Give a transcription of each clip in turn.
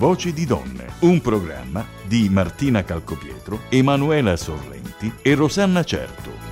Voci di donne, un programma di Martina Calcopietro, Emanuela Sorrenti e Rosanna Certo.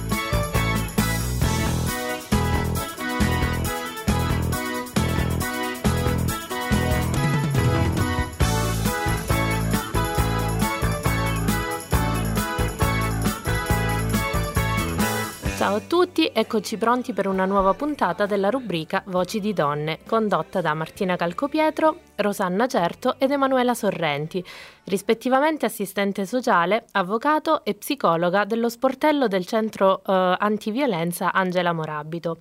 Eccoci pronti per una nuova puntata della rubrica Voci di donne, condotta da Martina Calcopietro, Rosanna Certo ed Emanuela Sorrenti, rispettivamente assistente sociale, avvocato e psicologa dello sportello del centro eh, antiviolenza Angela Morabito.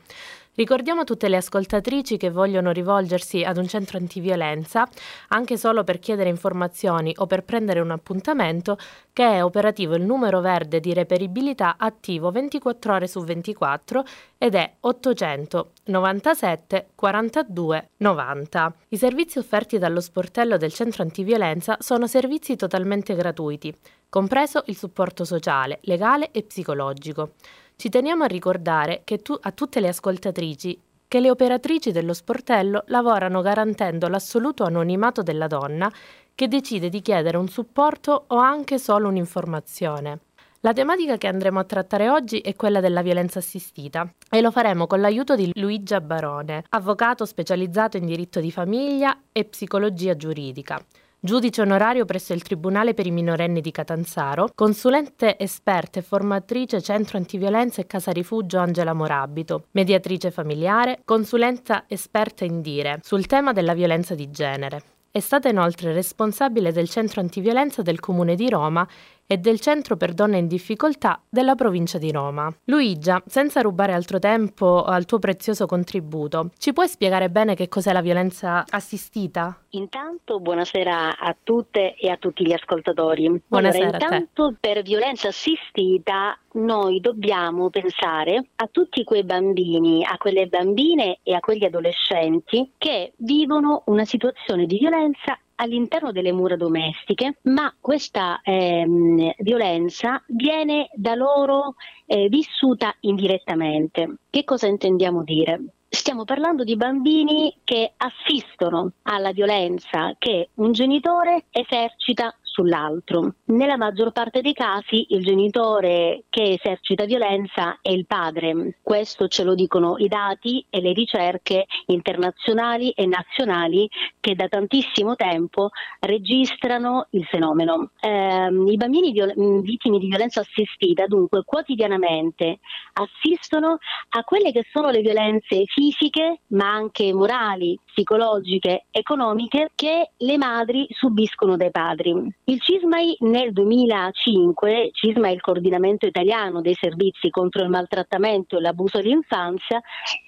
Ricordiamo tutte le ascoltatrici che vogliono rivolgersi ad un centro antiviolenza, anche solo per chiedere informazioni o per prendere un appuntamento, che è operativo il numero verde di reperibilità attivo 24 ore su 24 ed è 897 42 90. I servizi offerti dallo sportello del centro antiviolenza sono servizi totalmente gratuiti, compreso il supporto sociale, legale e psicologico. Ci teniamo a ricordare tu, a tutte le ascoltatrici che le operatrici dello sportello lavorano garantendo l'assoluto anonimato della donna che decide di chiedere un supporto o anche solo un'informazione. La tematica che andremo a trattare oggi è quella della violenza assistita e lo faremo con l'aiuto di Luigia Barone, avvocato specializzato in diritto di famiglia e psicologia giuridica giudice onorario presso il Tribunale per i minorenni di Catanzaro, consulente esperta e formatrice Centro Antiviolenza e Casa Rifugio Angela Morabito, mediatrice familiare, consulenza esperta in dire sul tema della violenza di genere. È stata inoltre responsabile del Centro Antiviolenza del Comune di Roma e del Centro per Donne in Difficoltà della provincia di Roma. Luigia, senza rubare altro tempo al tuo prezioso contributo, ci puoi spiegare bene che cos'è la violenza assistita? Intanto buonasera a tutte e a tutti gli ascoltatori. Buonasera allora, intanto per violenza assistita noi dobbiamo pensare a tutti quei bambini, a quelle bambine e a quegli adolescenti che vivono una situazione di violenza all'interno delle mura domestiche, ma questa ehm, violenza viene da loro eh, vissuta indirettamente. Che cosa intendiamo dire? Stiamo parlando di bambini che assistono alla violenza che un genitore esercita sull'altro. Nella maggior parte dei casi il genitore che esercita violenza è il padre. Questo ce lo dicono i dati e le ricerche internazionali e nazionali che da tantissimo tempo registrano il fenomeno. Eh, I bambini viol- vittime di violenza assistita dunque quotidianamente assistono a quelle che sono le violenze fisiche ma anche morali, psicologiche, economiche che le madri subiscono dai padri. Il CISMAI nel 2005, CISMA è il coordinamento italiano dei servizi contro il maltrattamento e l'abuso dell'infanzia,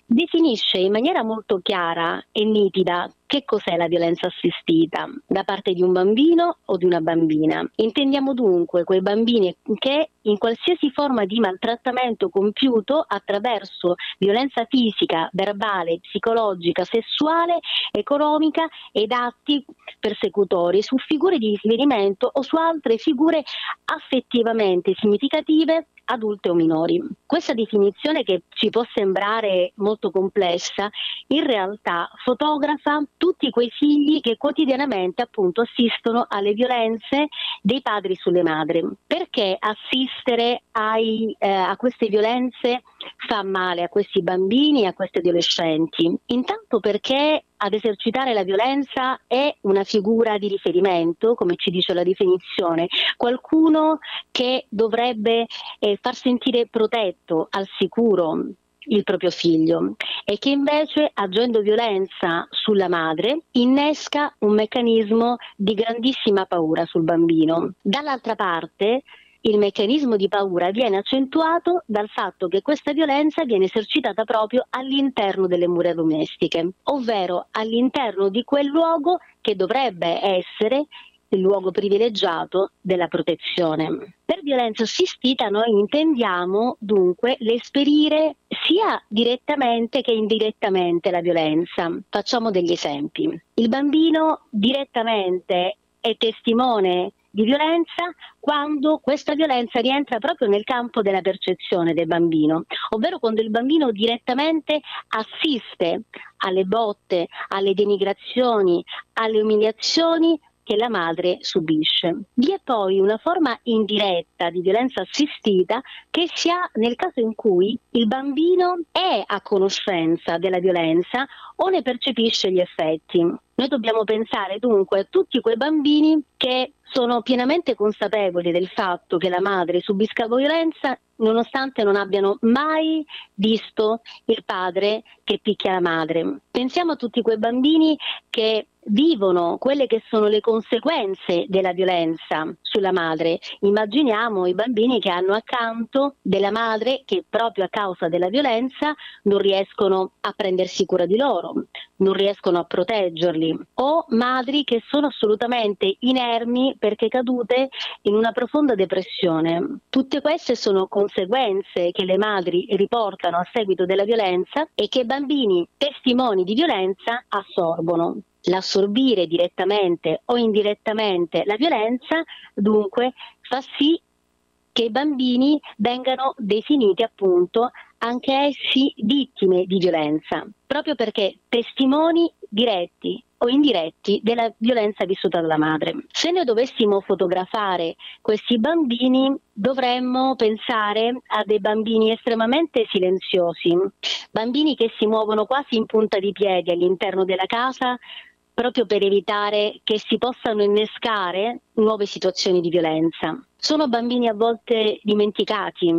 definisce in maniera molto chiara e nitida che cos'è la violenza assistita da parte di un bambino o di una bambina. Intendiamo dunque quei bambini che in qualsiasi forma di maltrattamento compiuto attraverso violenza fisica, verbale, psicologica, sessuale, economica ed atti persecutori su figure di riferimento o su altre figure affettivamente significative adulte o minori. Questa definizione che ci può sembrare molto complessa, in realtà fotografa tutti quei figli che quotidianamente appunto assistono alle violenze dei padri sulle madri. Perché assistere ai, eh, a queste violenze fa male a questi bambini e a questi adolescenti? Intanto perché ad esercitare la violenza è una figura di riferimento, come ci dice la definizione, qualcuno che dovrebbe eh, far sentire protetto, al sicuro il proprio figlio e che invece agendo violenza sulla madre innesca un meccanismo di grandissima paura sul bambino. Dall'altra parte il meccanismo di paura viene accentuato dal fatto che questa violenza viene esercitata proprio all'interno delle mura domestiche, ovvero all'interno di quel luogo che dovrebbe essere il luogo privilegiato della protezione. Per violenza assistita noi intendiamo dunque l'esperire sia direttamente che indirettamente la violenza. Facciamo degli esempi. Il bambino direttamente è testimone di violenza quando questa violenza rientra proprio nel campo della percezione del bambino, ovvero quando il bambino direttamente assiste alle botte, alle denigrazioni, alle umiliazioni che la madre subisce. Vi è poi una forma indiretta di violenza assistita che si ha nel caso in cui il bambino è a conoscenza della violenza o ne percepisce gli effetti. Noi dobbiamo pensare dunque a tutti quei bambini che sono pienamente consapevoli del fatto che la madre subisca violenza nonostante non abbiano mai visto il padre che picchia la madre. Pensiamo a tutti quei bambini che vivono quelle che sono le conseguenze della violenza sulla madre. Immaginiamo i bambini che hanno accanto della madre che proprio a causa della violenza non riescono a prendersi cura di loro, non riescono a proteggerli o madri che sono assolutamente inermi perché cadute in una profonda depressione. Tutte queste sono conseguenze che le madri riportano a seguito della violenza e che bambini testimoni di violenza assorbono l'assorbire direttamente o indirettamente la violenza, dunque fa sì che i bambini vengano definiti appunto anche essi vittime di violenza, proprio perché testimoni diretti o indiretti della violenza vissuta dalla madre. Se noi dovessimo fotografare questi bambini dovremmo pensare a dei bambini estremamente silenziosi, bambini che si muovono quasi in punta di piedi all'interno della casa proprio per evitare che si possano innescare nuove situazioni di violenza. Sono bambini a volte dimenticati,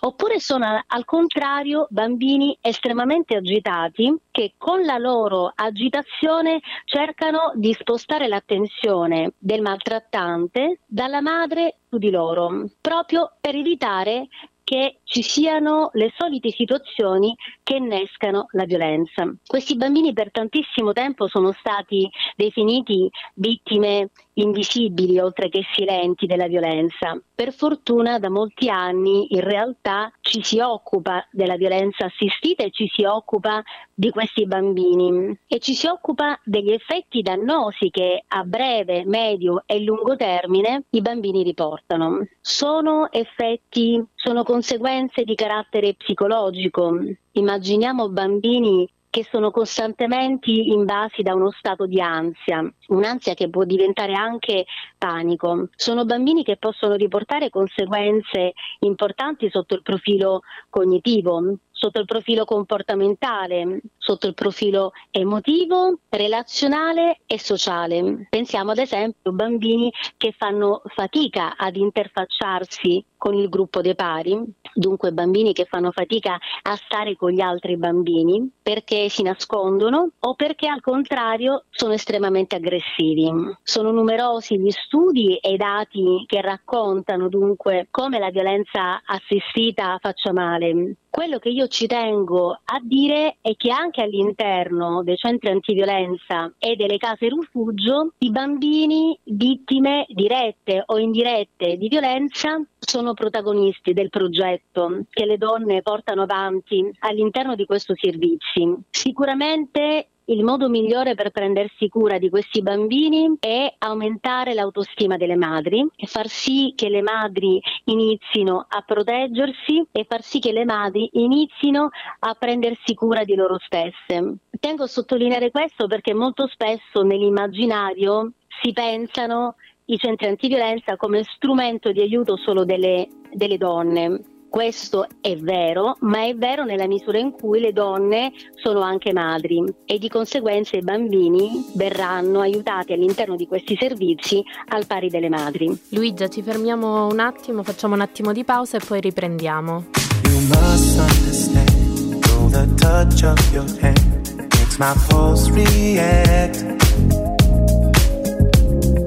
oppure sono al contrario bambini estremamente agitati che con la loro agitazione cercano di spostare l'attenzione del maltrattante dalla madre su di loro, proprio per evitare che ci siano le solite situazioni che innescano la violenza. Questi bambini per tantissimo tempo sono stati definiti vittime invisibili oltre che silenti della violenza. Per fortuna da molti anni in realtà ci si occupa della violenza assistita e ci si occupa di questi bambini e ci si occupa degli effetti dannosi che a breve, medio e lungo termine i bambini riportano. Sono effetti, sono conseguenze di carattere psicologico. Immaginiamo bambini che sono costantemente invasi da uno stato di ansia, un'ansia che può diventare anche panico. Sono bambini che possono riportare conseguenze importanti sotto il profilo cognitivo, sotto il profilo comportamentale, sotto il profilo emotivo, relazionale e sociale. Pensiamo ad esempio a bambini che fanno fatica ad interfacciarsi con il gruppo dei pari, dunque bambini che fanno fatica a stare con gli altri bambini perché si nascondono o perché al contrario sono estremamente aggressivi. Sono numerosi gli studi e i dati che raccontano dunque come la violenza assistita faccia male. Quello che io ci tengo a dire è che anche all'interno dei centri antiviolenza e delle case rifugio i bambini vittime dirette o indirette di violenza sono protagonisti del progetto che le donne portano avanti all'interno di questo servizio. Sicuramente il modo migliore per prendersi cura di questi bambini è aumentare l'autostima delle madri far sì che le madri inizino a proteggersi e far sì che le madri inizino a prendersi cura di loro stesse. Tengo a sottolineare questo perché molto spesso nell'immaginario si pensano i centri antiviolenza come strumento di aiuto solo delle, delle donne. Questo è vero, ma è vero nella misura in cui le donne sono anche madri e di conseguenza i bambini verranno aiutati all'interno di questi servizi al pari delle madri. Luigia, ci fermiamo un attimo, facciamo un attimo di pausa e poi riprendiamo. You must understand, though the touch of your hand makes my pulse react.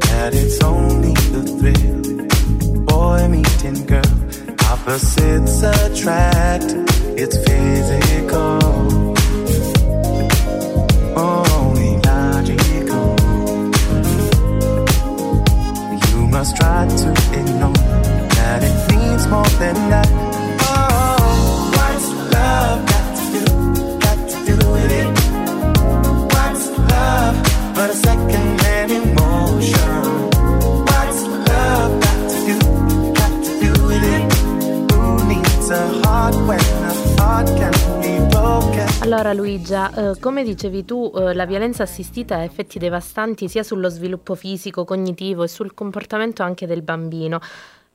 That it's only the thrill, boy meeting girl. Opposites attract, it's physical. Only logical. You must try to ignore that it means more than that. Allora Luigia, eh, come dicevi tu, eh, la violenza assistita ha effetti devastanti sia sullo sviluppo fisico, cognitivo e sul comportamento anche del bambino.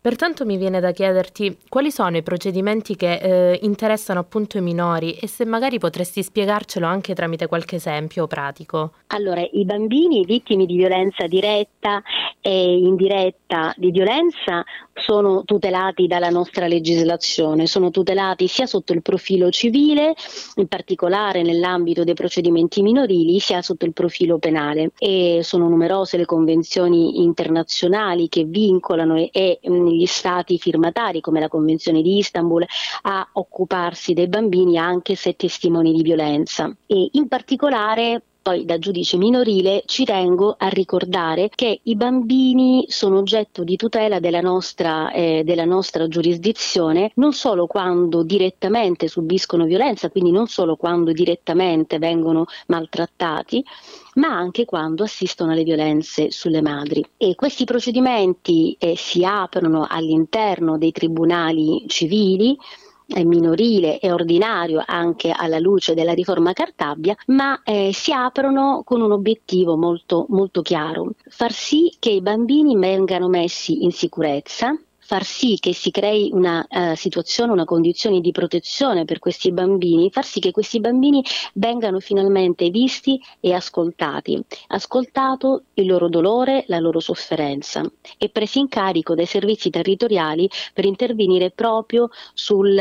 Pertanto mi viene da chiederti quali sono i procedimenti che eh, interessano appunto i minori e se magari potresti spiegarcelo anche tramite qualche esempio pratico. Allora, i bambini vittime di violenza diretta e indiretta di violenza sono tutelati dalla nostra legislazione, sono tutelati sia sotto il profilo civile, in particolare nell'ambito dei procedimenti minorili, sia sotto il profilo penale e sono numerose le convenzioni internazionali che vincolano e, e gli stati firmatari come la Convenzione di Istanbul a occuparsi dei bambini anche se testimoni di violenza. E in particolare poi da giudice minorile ci tengo a ricordare che i bambini sono oggetto di tutela della nostra, eh, della nostra giurisdizione non solo quando direttamente subiscono violenza, quindi non solo quando direttamente vengono maltrattati, ma anche quando assistono alle violenze sulle madri. E questi procedimenti eh, si aprono all'interno dei tribunali civili minorile e ordinario anche alla luce della riforma Cartabia, ma eh, si aprono con un obiettivo molto, molto chiaro, far sì che i bambini vengano messi in sicurezza, far sì che si crei una uh, situazione, una condizione di protezione per questi bambini, far sì che questi bambini vengano finalmente visti e ascoltati, ascoltato il loro dolore, la loro sofferenza e presi in carico dai servizi territoriali per intervenire proprio sul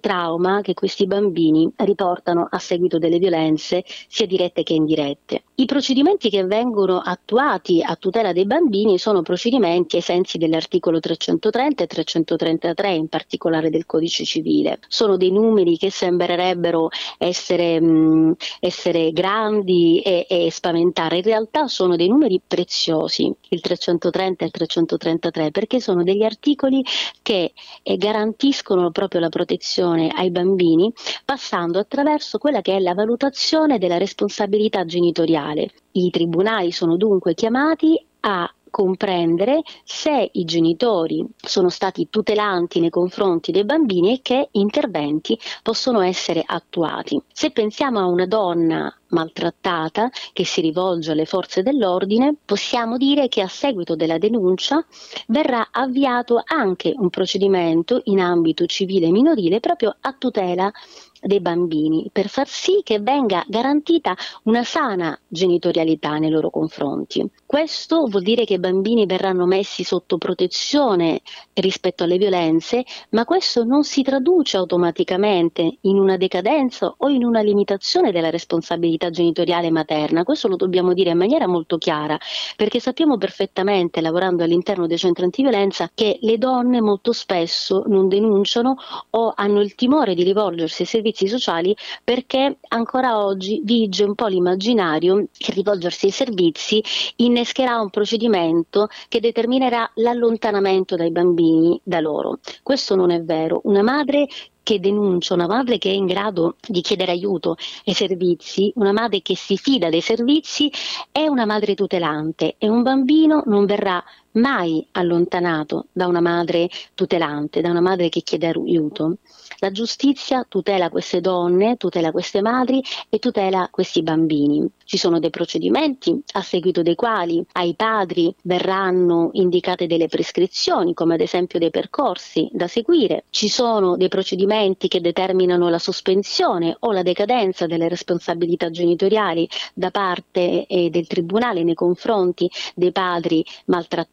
trauma che questi bambini riportano a seguito delle violenze sia dirette che indirette. I procedimenti che vengono attuati a tutela dei bambini sono procedimenti ai sensi dell'articolo 330 e 333 in particolare del codice civile. Sono dei numeri che sembrerebbero essere, mh, essere grandi e, e spaventare, in realtà sono dei numeri preziosi, il 330 e il 333, perché sono degli articoli che eh, garantiscono proprio la protezione educazione ai bambini passando attraverso quella che è la valutazione della responsabilità genitoriale. I tribunali sono dunque chiamati a comprendere se i genitori sono stati tutelanti nei confronti dei bambini e che interventi possono essere attuati. Se pensiamo a una donna maltrattata che si rivolge alle forze dell'ordine, possiamo dire che a seguito della denuncia verrà avviato anche un procedimento in ambito civile minorile proprio a tutela dei bambini per far sì che venga garantita una sana genitorialità nei loro confronti. Questo vuol dire che i bambini verranno messi sotto protezione rispetto alle violenze, ma questo non si traduce automaticamente in una decadenza o in una limitazione della responsabilità genitoriale materna, questo lo dobbiamo dire in maniera molto chiara, perché sappiamo perfettamente, lavorando all'interno dei centri antiviolenza, che le donne molto spesso non denunciano o hanno il timore di rivolgersi ai servizi sociali perché ancora oggi vige un po' l'immaginario che rivolgersi ai servizi innescherà un procedimento che determinerà l'allontanamento dai bambini da loro. Questo non è vero. Una madre che denuncia, una madre che è in grado di chiedere aiuto ai servizi, una madre che si fida dei servizi, è una madre tutelante e un bambino non verrà mai allontanato da una madre tutelante, da una madre che chiede aiuto. La giustizia tutela queste donne, tutela queste madri e tutela questi bambini. Ci sono dei procedimenti a seguito dei quali ai padri verranno indicate delle prescrizioni, come ad esempio dei percorsi da seguire. Ci sono dei procedimenti che determinano la sospensione o la decadenza delle responsabilità genitoriali da parte eh, del Tribunale nei confronti dei padri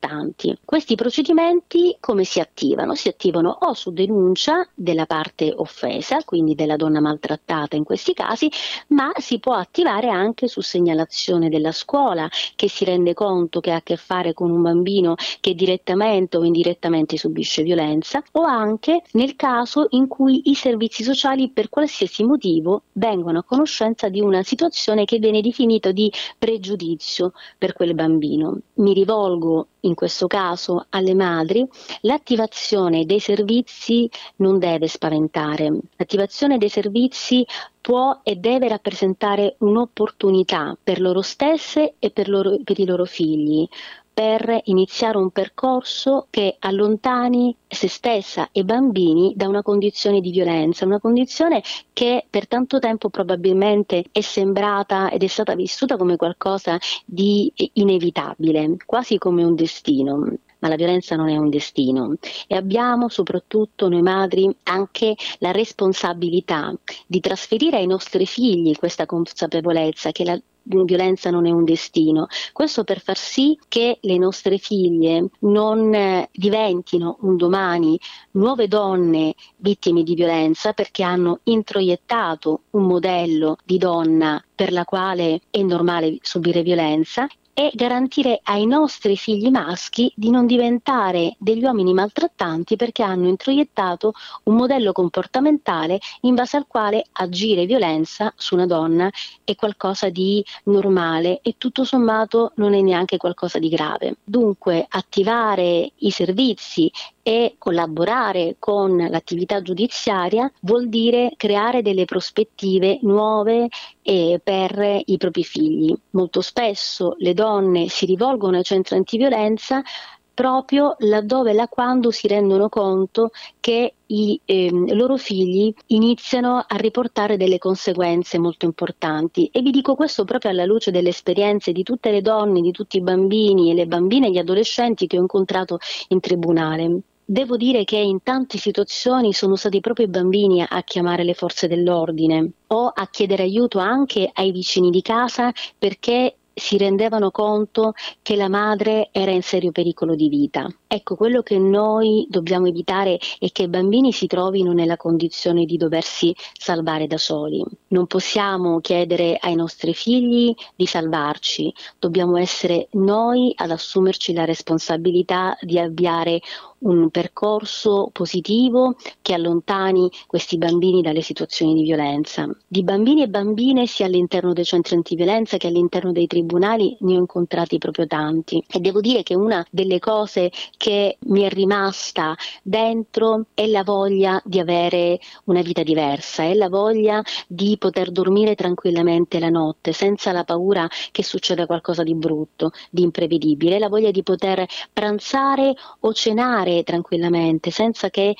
maltrattanti. Questi procedimenti come si attivano? Si attivano o su denuncia della parte offesa, quindi della donna maltrattata in questi casi, ma si può attivare anche su segnalazione della scuola che si rende conto che ha a che fare con un bambino che direttamente o indirettamente subisce violenza o anche nel caso in cui i servizi sociali per qualsiasi motivo vengono a conoscenza di una situazione che viene definita di pregiudizio per quel bambino. Mi rivolgo in questo caso alle madri, l'attivazione dei servizi non deve spaventare. L'attivazione dei servizi può e deve rappresentare un'opportunità per loro stesse e per, loro, per i loro figli per iniziare un percorso che allontani se stessa e bambini da una condizione di violenza, una condizione che per tanto tempo probabilmente è sembrata ed è stata vissuta come qualcosa di inevitabile, quasi come un destino. Ma la violenza non è un destino e abbiamo soprattutto noi madri anche la responsabilità di trasferire ai nostri figli questa consapevolezza che la violenza non è un destino. Questo per far sì che le nostre figlie non eh, diventino un domani nuove donne vittime di violenza perché hanno introiettato un modello di donna per la quale è normale subire violenza e garantire ai nostri figli maschi di non diventare degli uomini maltrattanti perché hanno introiettato un modello comportamentale in base al quale agire violenza su una donna è qualcosa di normale e tutto sommato non è neanche qualcosa di grave. Dunque attivare i servizi e collaborare con l'attività giudiziaria vuol dire creare delle prospettive nuove eh, per i propri figli. Molto spesso le donne si rivolgono ai centri antiviolenza proprio laddove e là quando si rendono conto che i eh, loro figli iniziano a riportare delle conseguenze molto importanti e vi dico questo proprio alla luce delle esperienze di tutte le donne, di tutti i bambini e le bambine e gli adolescenti che ho incontrato in tribunale. Devo dire che in tante situazioni sono stati proprio i bambini a chiamare le forze dell'ordine o a chiedere aiuto anche ai vicini di casa perché si rendevano conto che la madre era in serio pericolo di vita. Ecco, quello che noi dobbiamo evitare è che i bambini si trovino nella condizione di doversi salvare da soli. Non possiamo chiedere ai nostri figli di salvarci, dobbiamo essere noi ad assumerci la responsabilità di avviare un percorso positivo che allontani questi bambini dalle situazioni di violenza. Di bambini e bambine sia all'interno dei centri antiviolenza che all'interno dei tribunali ne ho incontrati proprio tanti e devo dire che una delle cose che mi è rimasta dentro è la voglia di avere una vita diversa, è la voglia di poter dormire tranquillamente la notte senza la paura che succeda qualcosa di brutto, di imprevedibile, è la voglia di poter pranzare o cenare tranquillamente, senza che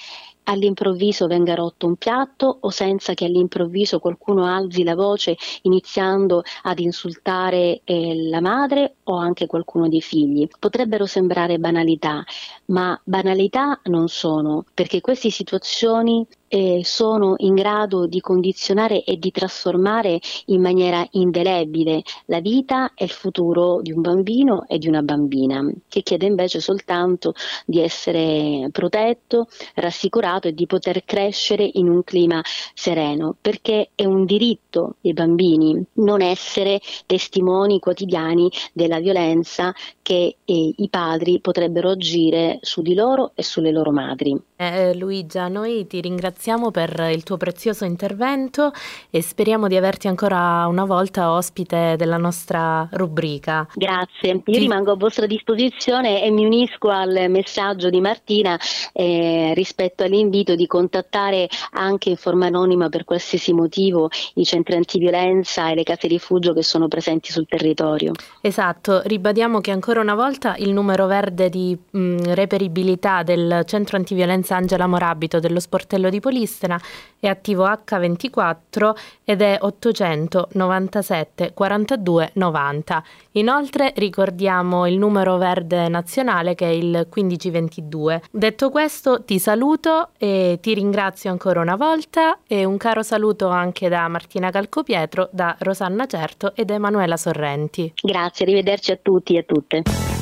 all'improvviso venga rotto un piatto o senza che all'improvviso qualcuno alzi la voce iniziando ad insultare eh, la madre o anche qualcuno dei figli. Potrebbero sembrare banalità, ma banalità non sono, perché queste situazioni eh, sono in grado di condizionare e di trasformare in maniera indelebile la vita e il futuro di un bambino e di una bambina, che chiede invece soltanto di essere protetto, rassicurato e di poter crescere in un clima sereno, perché è un diritto dei bambini non essere testimoni quotidiani della violenza che eh, i padri potrebbero agire su di loro e sulle loro madri. Eh, Luigia, noi ti ringraziamo per il tuo prezioso intervento e speriamo di averti ancora una volta ospite della nostra rubrica. Grazie, io ti... rimango a vostra disposizione e mi unisco al messaggio di Martina eh, rispetto all'invito di contattare anche in forma anonima per qualsiasi motivo i centri antiviolenza e le case rifugio che sono presenti sul territorio. Esatto, ribadiamo che ancora una volta il numero verde di mh, reperibilità del centro antiviolenza Vicenza Angela Morabito dello sportello di Polistena è attivo H24 ed è 897 42 90. Inoltre ricordiamo il numero verde nazionale che è il 1522. Detto questo ti saluto e ti ringrazio ancora una volta e un caro saluto anche da Martina Calcopietro, da Rosanna Certo ed Emanuela Sorrenti. Grazie, arrivederci a tutti e a tutte.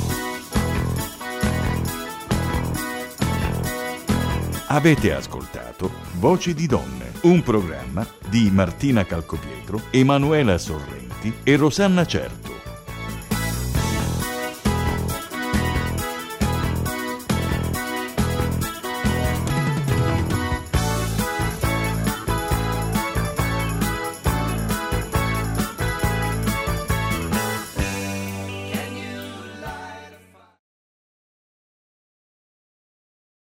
Avete ascoltato Voci di donne, un programma di Martina Calcopietro, Emanuela Sorrenti e Rosanna Certo.